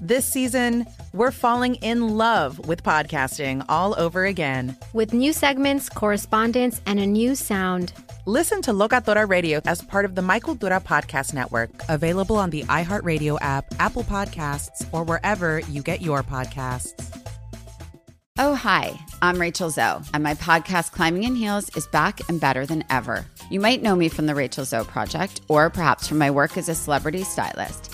This season, we're falling in love with podcasting all over again. With new segments, correspondence, and a new sound. Listen to Locatora Radio as part of the My Cultura Podcast Network, available on the iHeartRadio app, Apple Podcasts, or wherever you get your podcasts. Oh, hi, I'm Rachel Zoe, and my podcast, Climbing in Heels, is back and better than ever. You might know me from the Rachel Zoe Project, or perhaps from my work as a celebrity stylist.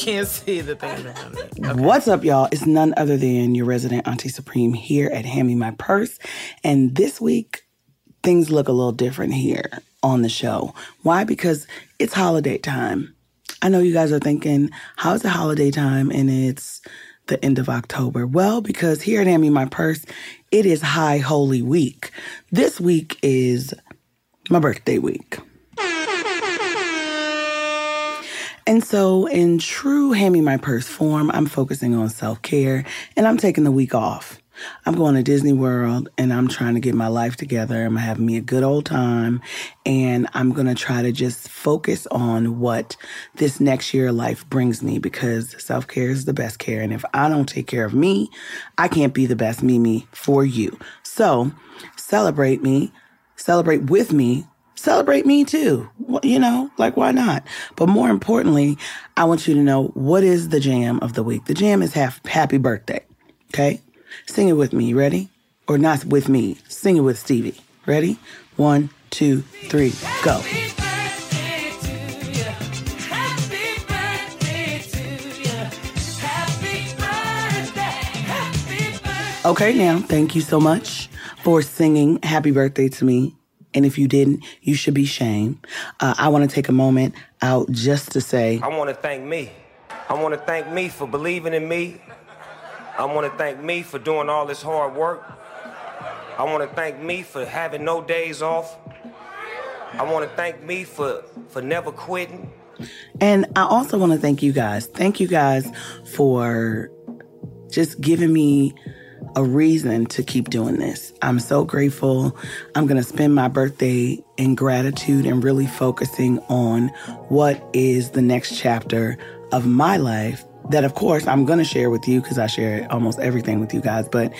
Can't see the thing. Okay. What's up, y'all? It's none other than your resident Auntie Supreme here at Hand Me My Purse. And this week, things look a little different here on the show. Why? Because it's holiday time. I know you guys are thinking, how is it holiday time and it's the end of October? Well, because here at Hand Me My Purse, it is High Holy Week. This week is my birthday week. And so, in true Hand Me My Purse form, I'm focusing on self care and I'm taking the week off. I'm going to Disney World and I'm trying to get my life together. I'm having me a good old time and I'm going to try to just focus on what this next year life brings me because self care is the best care. And if I don't take care of me, I can't be the best MeMe for you. So celebrate me, celebrate with me. Celebrate me too. You know, like why not? But more importantly, I want you to know what is the jam of the week. The jam is half happy birthday. Okay? Sing it with me. Ready? Or not with me. Sing it with Stevie. Ready? One, two, three, go. Okay, now, thank you so much for singing happy birthday to me. And if you didn't, you should be shamed. Uh, I want to take a moment out just to say I want to thank me. I want to thank me for believing in me I want to thank me for doing all this hard work. I want to thank me for having no days off. I want to thank me for for never quitting. And I also want to thank you guys. Thank you guys for just giving me a reason to keep doing this. I'm so grateful. I'm going to spend my birthday in gratitude and really focusing on what is the next chapter of my life that of course I'm going to share with you because I share almost everything with you guys. But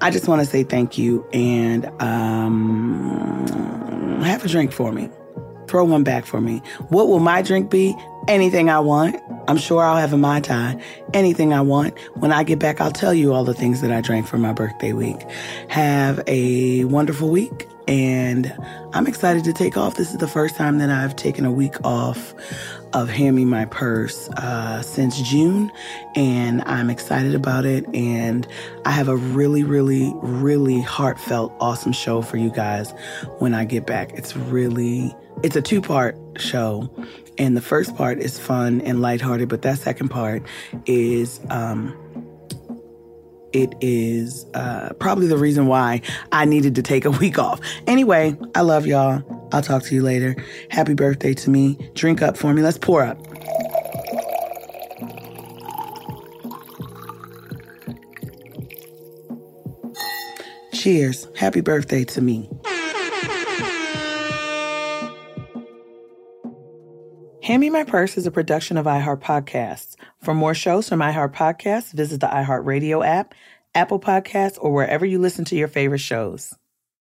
I just want to say thank you and um, have a drink for me. Throw one back for me. What will my drink be? Anything I want. I'm sure I'll have a Mai Tai. Anything I want. When I get back, I'll tell you all the things that I drank for my birthday week. Have a wonderful week. And I'm excited to take off. This is the first time that I've taken a week off of Hand Me My Purse uh, since June, and I'm excited about it. And I have a really, really, really heartfelt, awesome show for you guys when I get back. It's really, it's a two part show. And the first part is fun and lighthearted, but that second part is, um, it is uh, probably the reason why I needed to take a week off. Anyway, I love y'all. I'll talk to you later. Happy birthday to me. Drink up for me. Let's pour up. Cheers. Happy birthday to me. Hand Me My Purse is a production of iHeart Podcasts. For more shows from iHeart Podcasts, visit the iHeartRadio app, Apple Podcasts, or wherever you listen to your favorite shows.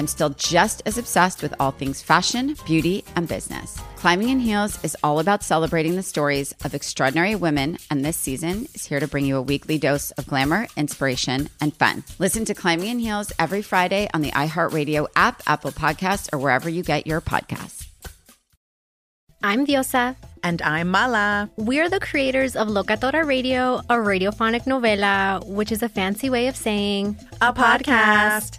I'm still just as obsessed with all things fashion, beauty, and business. Climbing in Heels is all about celebrating the stories of extraordinary women, and this season is here to bring you a weekly dose of glamour, inspiration, and fun. Listen to Climbing in Heels every Friday on the iHeartRadio app, Apple Podcasts, or wherever you get your podcasts. I'm Diosa. And I'm Mala. We're the creators of Locatora Radio, a radiophonic novela, which is a fancy way of saying a podcast.